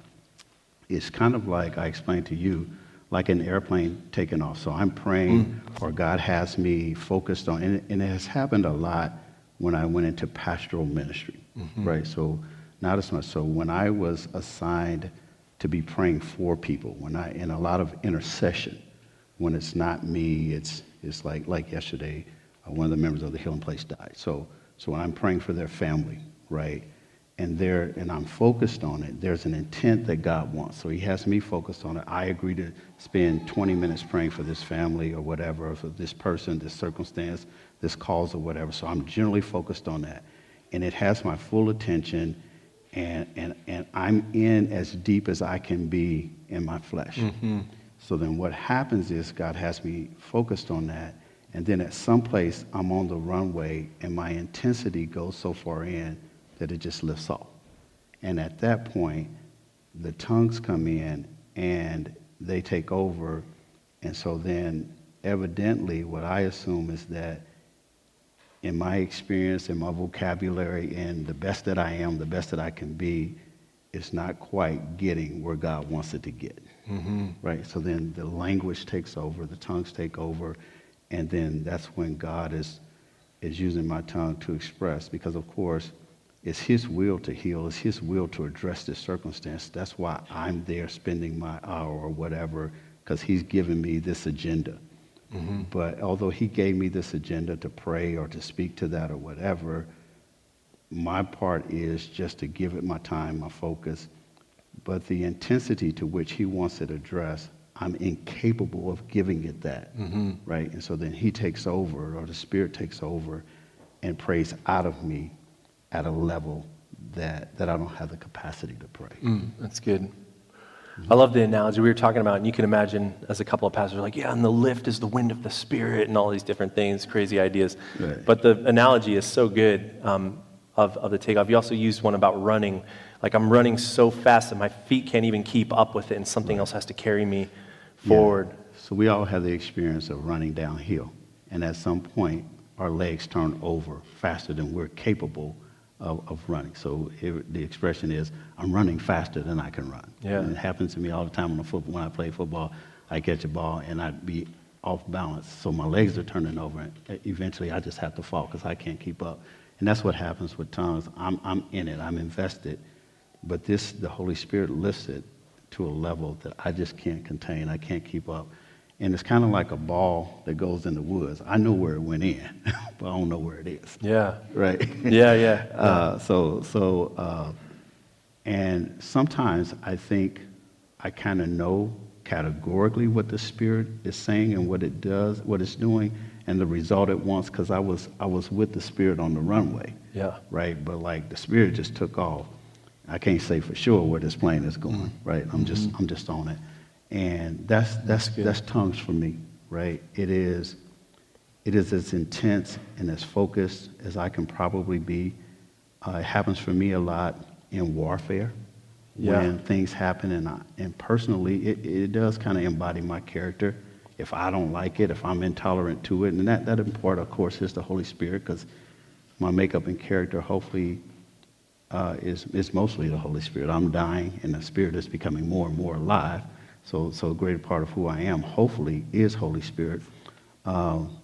it's kind of like I explained to you, like an airplane taking off. So I'm praying, mm. or God has me focused on, and, and, it has happened a lot when I went into pastoral ministry, mm-hmm. right? So not as much. So when I was assigned to be praying for people. When I in a lot of intercession, when it's not me, it's it's like like yesterday, uh, one of the members of the Healing Place died. So so when I'm praying for their family, right, and there and I'm focused on it, there's an intent that God wants. So He has me focused on it. I agree to spend 20 minutes praying for this family or whatever, for this person, this circumstance, this cause or whatever. So I'm generally focused on that, and it has my full attention and, and, and I'm in as deep as I can be in my flesh. Mm-hmm. So then what happens is God has me focused on that, and then at some place I'm on the runway, and my intensity goes so far in that it just lifts off. And at that point, the tongues come in and they take over. And so then, evidently, what I assume is that in my experience, in my vocabulary, and the best that I am, the best that I can be, it's not quite getting where God wants it to get. Mm-hmm. Right? So then the language takes over, the tongues take over, and then that's when God is, is using my tongue to express, because of course, it's His will to heal, it's His will to address this circumstance. That's why I'm there spending my hour or whatever because he's given me this agenda. But although he gave me this agenda to pray or to speak to that or whatever, my part is just to give it my time, my focus. But the intensity to which he wants it addressed, I'm incapable of giving it that, right? And so then he takes over, or the Spirit takes over, and prays out of me at a level that, that I don't have the capacity to pray. Mm, that's good. I love the analogy we were talking about, and you can imagine as a couple of pastors, like, yeah, and the lift is the wind of the Spirit, and all these different things, crazy ideas. Right. But the analogy is so good um, of, of the takeoff. You also used one about running. Like, I'm running so fast that my feet can't even keep up with it, and something else has to carry me forward. Yeah. So we all have the experience of running downhill, and at some point, our legs turn over faster than we're capable of, of running. So it, the expression is, I'm running faster than I can run. Yeah. And it happens to me all the time on the football. When I play football, I catch a ball and I'd be off balance. So my legs are turning over. And eventually, I just have to fall because I can't keep up. And that's what happens with tongues. I'm, I'm in it. I'm invested. But this, the Holy Spirit lifts it to a level that I just can't contain. I can't keep up. And it's kind of like a ball that goes in the woods. I know where it went in, but I don't know where it is. Yeah. Right? Yeah, yeah. Uh, so, so, uh, and sometimes I think I kind of know categorically what the Spirit is saying and what it does, what it's doing, and the result it wants, because I was, I was with the Spirit on the runway. Yeah. Right? But like the Spirit just took off. I can't say for sure where this plane is going, right? I'm just, I'm just on it. And that's, that's, good. that's tongues for me, right? It is, it is as intense and as focused as I can probably be. Uh, it happens for me a lot in warfare Yeah. when things happen, and, I, and personally, it, it does kind of embody my character. If I don't like it, if I'm intolerant to it, and that, that in part, of course, is the Holy Spirit, because my makeup and character hopefully uh, is, is mostly the Holy Spirit. I'm dying, and the Spirit is becoming more and more alive. So, so a greater part of who I am, hopefully, is Holy Spirit. Um,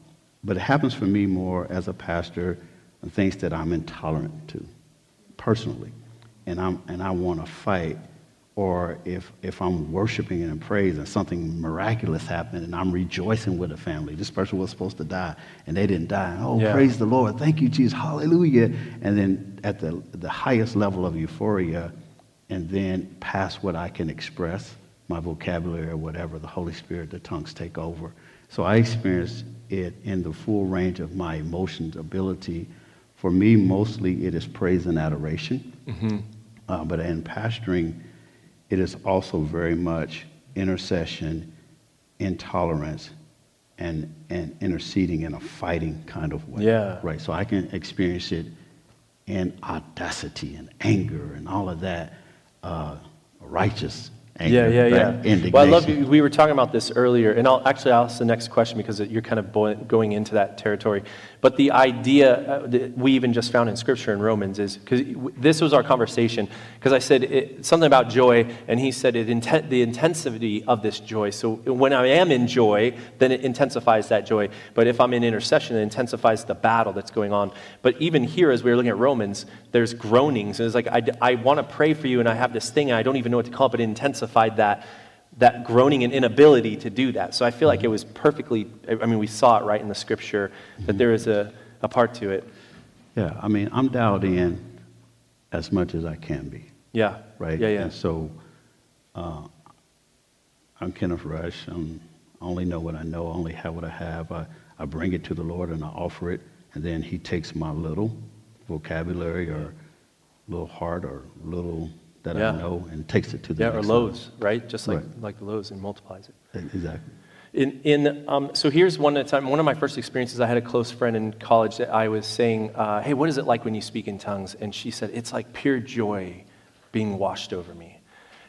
but it happens for me more as a pastor and things that I'm intolerant to, personally, and I'm and I want to fight. Or if if I'm worshiping and in praise and something miraculous happened and I'm rejoicing with the family, this person was supposed to die and they didn't die. Oh, Yeah. praise the Lord! Thank you, Jesus! Hallelujah! And then at the the highest level of euphoria, and then past what I can express, my vocabulary or whatever, the Holy Spirit, the tongues take over. So I experience it in the full range of my emotions ability. For me, mostly it is praise and adoration. Uh, but in pastoring, it is also very much intercession, intolerance, and, and interceding in a fighting kind of way. Yeah. Right. So I can experience it in audacity and anger and all of that, uh, righteous. Yeah, yeah, yeah. Indignation. Well, I love you. We were talking about this earlier, and I'll actually I'll ask the next question because you're kind of going into that territory. But the idea uh, that we even just found in Scripture in Romans is because this was our conversation. Because I said it, something about joy, and he said it inten- the intensity of this joy. So when I am in joy, then it intensifies that joy. But if I'm in intercession, it intensifies the battle that's going on. But even here, as we were looking at Romans, there's groanings. And it's like I, I want to pray for you, and I have this thing, and I don't even know what to call it, but it intensified that that groaning and inability to do that. So I feel like it was perfectly, I mean, we saw it right in the scripture that there is a, a part to it. Yeah, I mean, I'm dialed in as much as I can be. Yeah. right? Yeah, yeah. And so uh, I'm Kenneth Rush. I'm, I only know what I know, I only have what I have. I, I bring it to the Lord and I offer it, and then He takes my little vocabulary or little heart or little that Yeah. I know and takes it to the Yeah, or next level. loaves, right? Just like, Right. like the loaves and multiplies it. Exactly. In, in, um, so here's one at a time. One of my first experiences, I had a close friend in college that I was saying, uh, "Hey, what is it like when you speak in tongues?" And she said, "It's like pure joy being washed over me."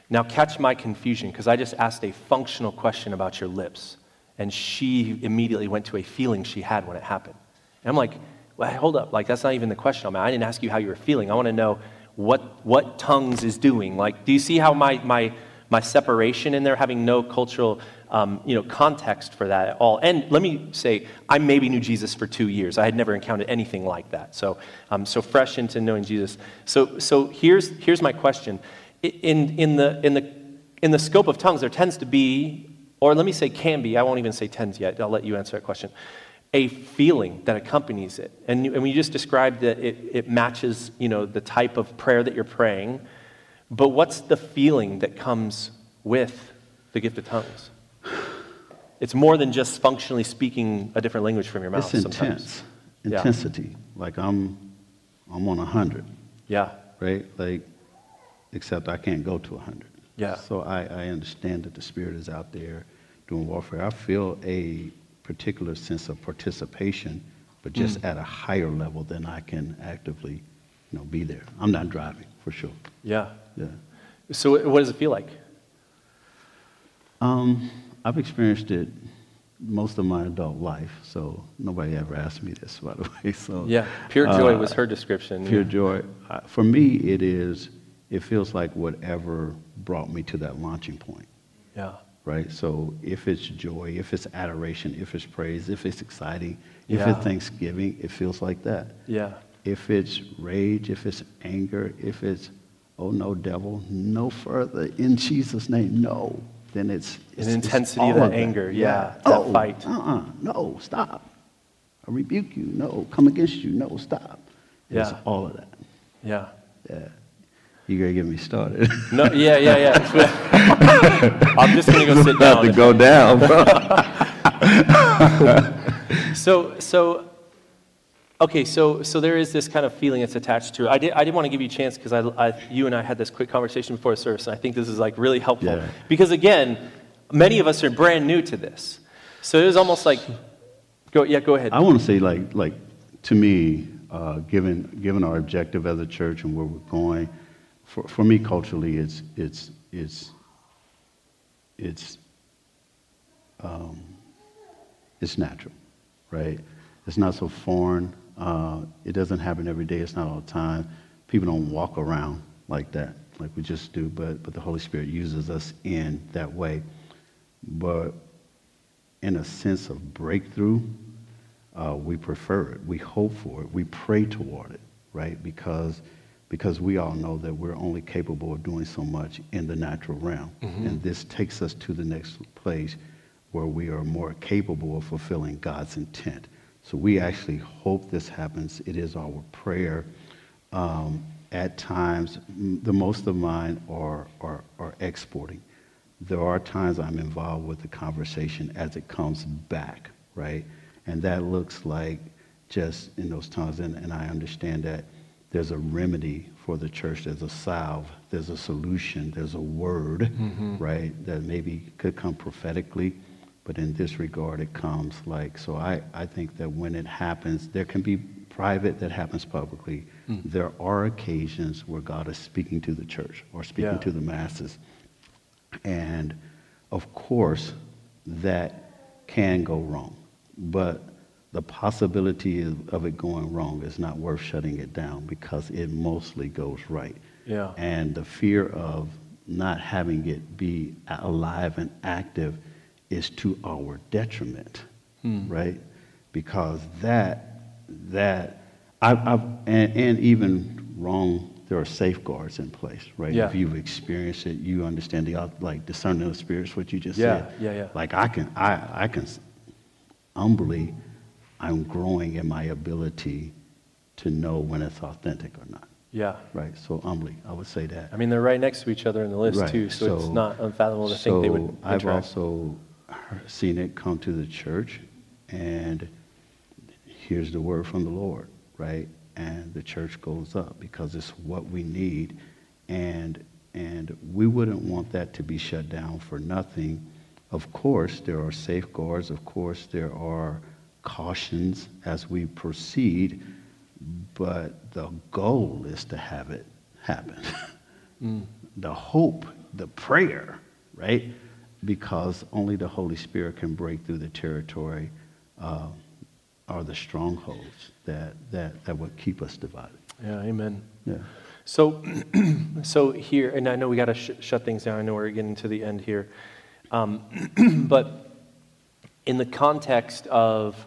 Now, catch my confusion because I just asked a functional question about your lips, and she immediately went to a feeling she had when it happened. And I'm like, well, hold up, like that's not even the question. I, mean, I didn't ask you how you were feeling. I want to know what what tongues is doing. Like, do you see how my my my separation in there, having no cultural um, you know, context for that at all. And let me say, I maybe knew Jesus for two years. I had never encountered anything like that. So I'm so fresh into knowing Jesus. So, so here's, here's my question. In, in, the, in, the, in the scope of tongues, there tends to be or let me say can be, I won't even say tends yet, I'll let you answer that question, a feeling that accompanies it. And, and we just described that it, it matches, you know, the type of prayer that you're praying, but what's the feeling that comes with the gift of tongues? It's more than just functionally speaking a different language from your mouth It's sometimes. intense, Yeah. intensity. Like I'm, I'm on a hundred, Yeah, right? Like, except I can't go to a hundred. Yeah. So I, I understand that the spirit is out there doing warfare. I feel a particular sense of participation, but just Mm. at a higher level than I can actively, you know, be there. I'm not driving for sure. yeah. Yeah. So what does it feel like? Um, I've experienced it most of my adult life, so nobody ever asked me this, by the way. So Yeah, pure joy uh, was her description. Pure yeah. joy. Uh, For me, it is. It feels like whatever brought me to that launching point, Yeah, right? So if it's joy, if it's adoration, if it's praise, if it's exciting, if Yeah. it's thanksgiving, it feels like that. yeah, If it's rage, if it's anger, if it's oh no, devil, no further in Jesus' name, no. Then it's, it's it's intensity of all that anger, yeah, that Oh, fight. Uh-uh, no, stop. I rebuke you. No, come against you. No, stop. It's Yeah. all of that. yeah. Yeah. You gotta get me started. No, yeah, yeah, yeah. I'm just gonna go sit down. about to go down, bro. So, so, okay, so so there is this kind of feeling that's attached to it. I did I did want to give you a chance because I, I you and I had this quick conversation before service, and I think this is like really helpful Yeah. because again, many of us are brand new to this, so it was almost like, go yeah, go ahead. I want to say, like, like to me, uh, given given our objective as a church and where we're going, for, for me culturally, it's it's it's it's um, it's natural, right? It's not so foreign. Uh, it doesn't happen every day. It's not all the time. People don't walk around like that, like we just do. But but the Holy Spirit uses us in that way. But in a sense of breakthrough, uh, we prefer it. We hope for it. We pray toward it, right? Because because we all know that we're only capable of doing so much in the natural realm, and this takes us to the next place where we are more capable of fulfilling God's intent. So we actually hope this happens. It is our prayer. Um, at times, the most of mine are, are, are exporting there are times I'm involved with the conversation as it comes back, right? And that looks like just in those times, and, and I understand that there's a remedy for the church, there's a salve, there's a solution, there's a word, mm-hmm. right, that maybe could come prophetically, but in this regard, it comes like, so I, I think that when it happens, there can be private that happens publicly. Hmm. There are occasions where God is speaking to the church or speaking Yeah. to the masses. And of course, that can go wrong. But the possibility of, it going wrong is not worth shutting it down because it mostly goes right. Yeah. And the fear of not having it be alive and active is to our detriment, hmm. right? Because that, that, I've, I've and, and even wrong, there are safeguards in place, right? Yeah. If you've experienced it, you understand the, like discerning of spirits, what you just Yeah, said. yeah, yeah. yeah. Like I can, I, I can, humbly, I'm growing in my ability to know when it's authentic or not, yeah. right? So humbly, I would say that. I mean, they're right next to each other in the list Right, too, so, it's not unfathomable to think they would So I've also seen it come to the church, and here's the word from the Lord, right? And the church goes up because it's what we need, and and we wouldn't want that to be shut down for nothing. Of course, there are safeguards. Of course, there are cautions as we proceed, but the goal is to have it happen. The hope, the prayer, right? Because only the Holy Spirit can break through the territory uh, or the strongholds that, that, that would keep us divided. Yeah, amen. Yeah. So, so here, and I know we got to sh- shut things down. I know we're getting to the end here, um, but in the context of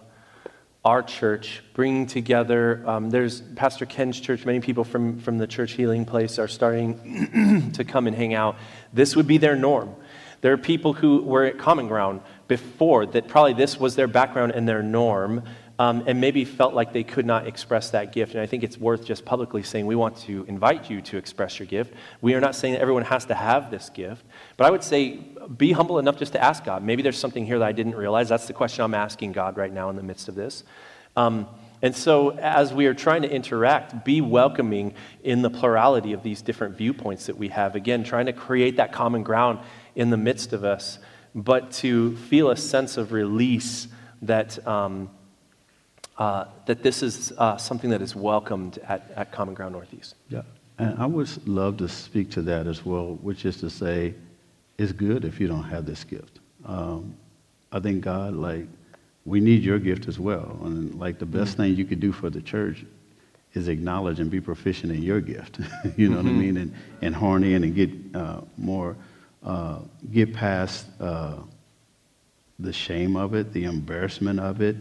our church bringing together, um, there's Pastor Ken's church. Many people from from the church healing place are starting to come and hang out. This would be their norm. There are people who were at Common Ground before that probably this was their background and their norm, um, and maybe felt like they could not express that gift. And I think it's worth just publicly saying we want to invite you to express your gift. We are not saying that everyone has to have this gift, but I would say be humble enough just to ask God. Maybe there's something here that I didn't realize. That's the question I'm asking God right now in the midst of this. Um, and so, as we are trying to interact, be welcoming in the plurality of these different viewpoints that we have. Again, trying to create that common ground in the midst of us, but to feel a sense of release that, um, uh, that this is uh, something that is welcomed at, at Common Ground Northeast. Yeah. And I would love to speak to that as well, which is to say, it's good if you don't have this gift. Um, I think God, like, we need your gift as well. And like the best mm-hmm. thing you could do for the church is acknowledge and be proficient in your gift. you know mm-hmm. what I mm-hmm. mean? And, and horn in and get uh, more, uh, get past uh, the shame of it, the embarrassment of it.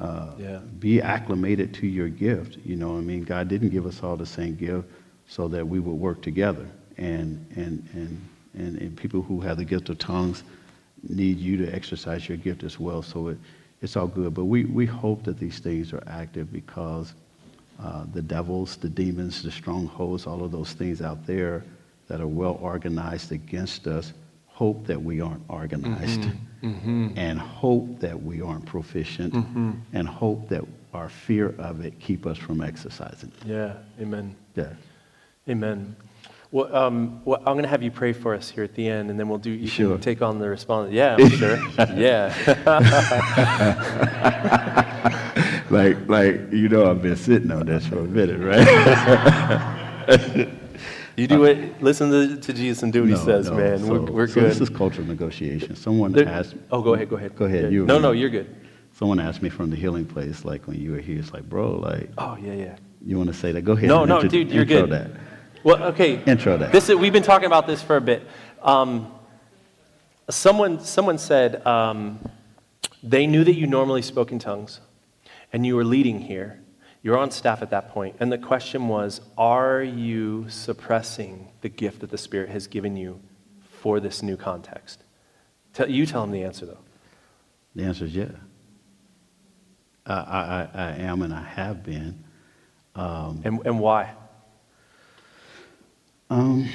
Uh, yeah. Be acclimated to your gift. You know what I mean? God didn't give us all the same gift so that we would work together. And, and, and, and, and people who have the gift of tongues need you to exercise your gift as well. So it, it's all good. But we, we hope that these things are active because uh, the devils, the demons, the strongholds, all of those things out there that are well organized against us, hope that we aren't organized mm-hmm. Mm-hmm. and hope that we aren't proficient mm-hmm. and hope that our fear of it keep us from exercising. Yeah, amen. Yeah. Amen. Well, um, well, I'm going to have you pray for us here at the end, and then we'll do. You sure. can take on the response. Yeah, I'm sure. yeah. like, like you know, I've been sitting on this for a minute, right? you do it. Listen to, to, Jesus and do what no, he says, no. man. So, we're, we're so good. This is cultural negotiation. Someone there, asked. Oh, go ahead. Go ahead. Go ahead. Yeah. You. No, no, you're good. Someone asked me from the healing place, like when you were here, it's like, bro, like. Oh yeah, yeah. You want to say that? Go ahead. No, no, intro, dude, you're good. That. Well, okay. Intro that. This is, we've been talking about this for a bit. Um, someone, someone said um, they knew that you normally spoke in tongues, and you were leading here. You're on staff at that point, and the question was, are you suppressing the gift that the Spirit has given you for this new context? Tell, you tell them the answer, though. The answer is yeah. I, I, I am, and I have been. Um, and, and why? Um,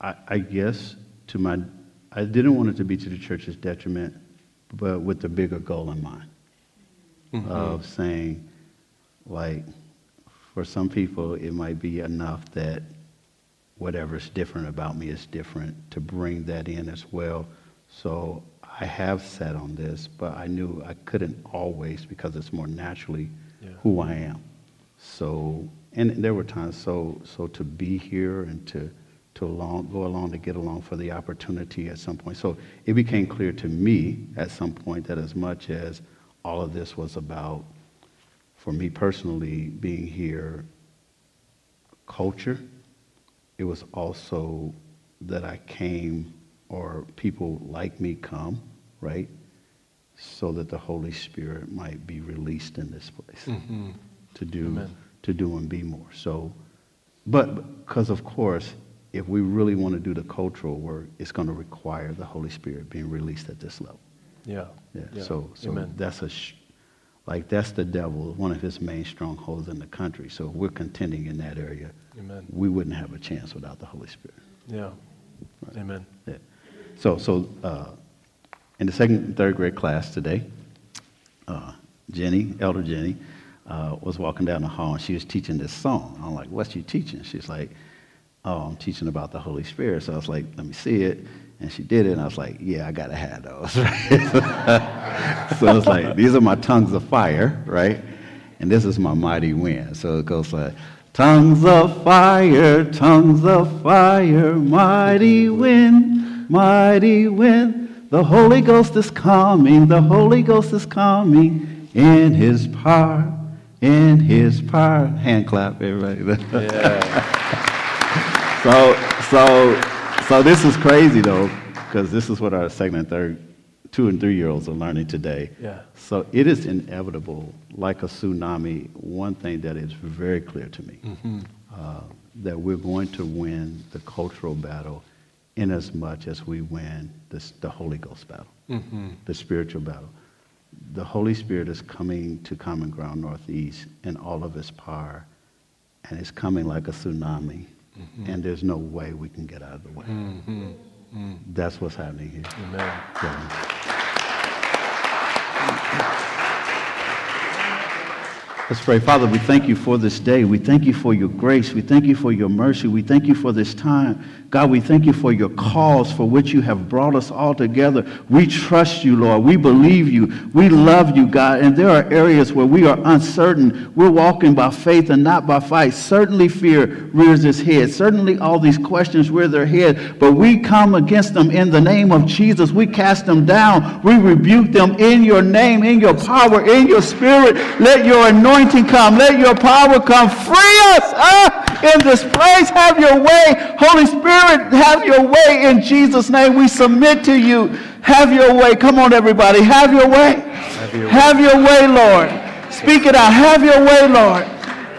I, I guess to my, I didn't want it to be to the church's detriment, but with the bigger goal in mind mm-hmm. of saying, like, for some people, it might be enough that whatever's different about me is different to bring that in as well. So I have sat on this, but I knew I couldn't always because it's more naturally yeah. who I am. So and there were times so so to be here and to to along, go along to get along for the opportunity at some point. So it became clear to me at some point that as much as all of this was about, for me personally, being here, culture, it was also that I came or people like me come, right? So that the Holy Spirit might be released in this place mm-hmm. to do Amen to do and be more. So, but because of course, if we really want to do the cultural work, it's going to require the Holy Spirit being released at this level. Yeah. Yeah. yeah. So, so Amen. that's a, sh- like that's the devil, one of his main strongholds in the country. So if we're contending in that area, Amen. we wouldn't have a chance without the Holy Spirit. Yeah. Right. Amen. Yeah. So, so uh, in the second and third grade class today, uh, Jenny, Elder Jenny, uh, was walking down the hall and she was teaching this song. I'm like, what's you teaching? She's like, oh, I'm teaching about the Holy Spirit. So I was like, let me see it. And she did it, and I was like, yeah, I got to have those. so I was like, these are my tongues of fire, right? And this is my mighty wind. So it goes like, tongues of fire, tongues of fire, mighty wind, mighty wind. The Holy Ghost is coming, the Holy Ghost is coming in his power in his power. Hand clap, everybody. Yeah. so, so, so this is crazy though, because this is what our second and third, two and three year olds are learning today. Yeah. So it is inevitable, like a tsunami. One thing that is very clear to me mm-hmm. uh, that we're going to win the cultural battle in as much as we win this, the Holy Ghost battle, the spiritual battle. The Holy Spirit is coming to Common Ground Northeast in all of its power, and it's coming like a tsunami, Mm-hmm. and there's no way we can get out of the way. Mm-hmm. Mm-hmm. That's what's happening here. Amen. Yeah. Let's pray. Father, we thank you for this day. We thank you for your grace. We thank you for your mercy. We thank you for this time. God, we thank you for your cause for which you have brought us all together. We trust you, Lord. We believe you. We love you, God. And there are areas where we are uncertain. We're walking by faith and not by sight. Certainly fear rears its head. Certainly all these questions rear their head. But we come against them in the name of Jesus. We cast them down. We rebuke them in your name, in your power, in your spirit. Let your anointing come. Let your power come. Free us ah, in this place. Have your way. Holy Spirit, have your way in Jesus' name. We submit to you. Have your way. Come on, everybody. Have your way. Have your way, Lord. Speak it out. Have your way, Lord.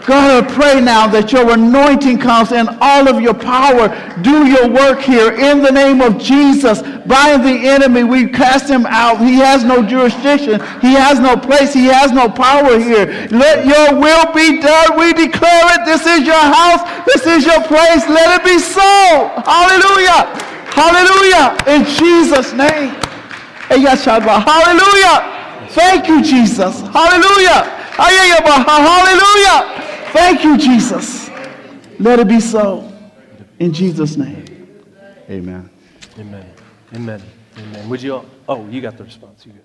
God, I pray now that your anointing comes and all of your power. Do your work here in the name of Jesus. Bind the enemy. We cast him out. He has no jurisdiction. He has no place. He has no power here. Let your will be done. We declare it. This is your house. This is your place. Let it be so. Hallelujah. Hallelujah. In Jesus' name. Hallelujah. Thank you, Jesus. Hallelujah. Hallelujah. Thank you, Jesus. Let it be so. In Jesus' name. Amen. Amen. Amen. Amen. Would you all? Oh, you got the response. You got.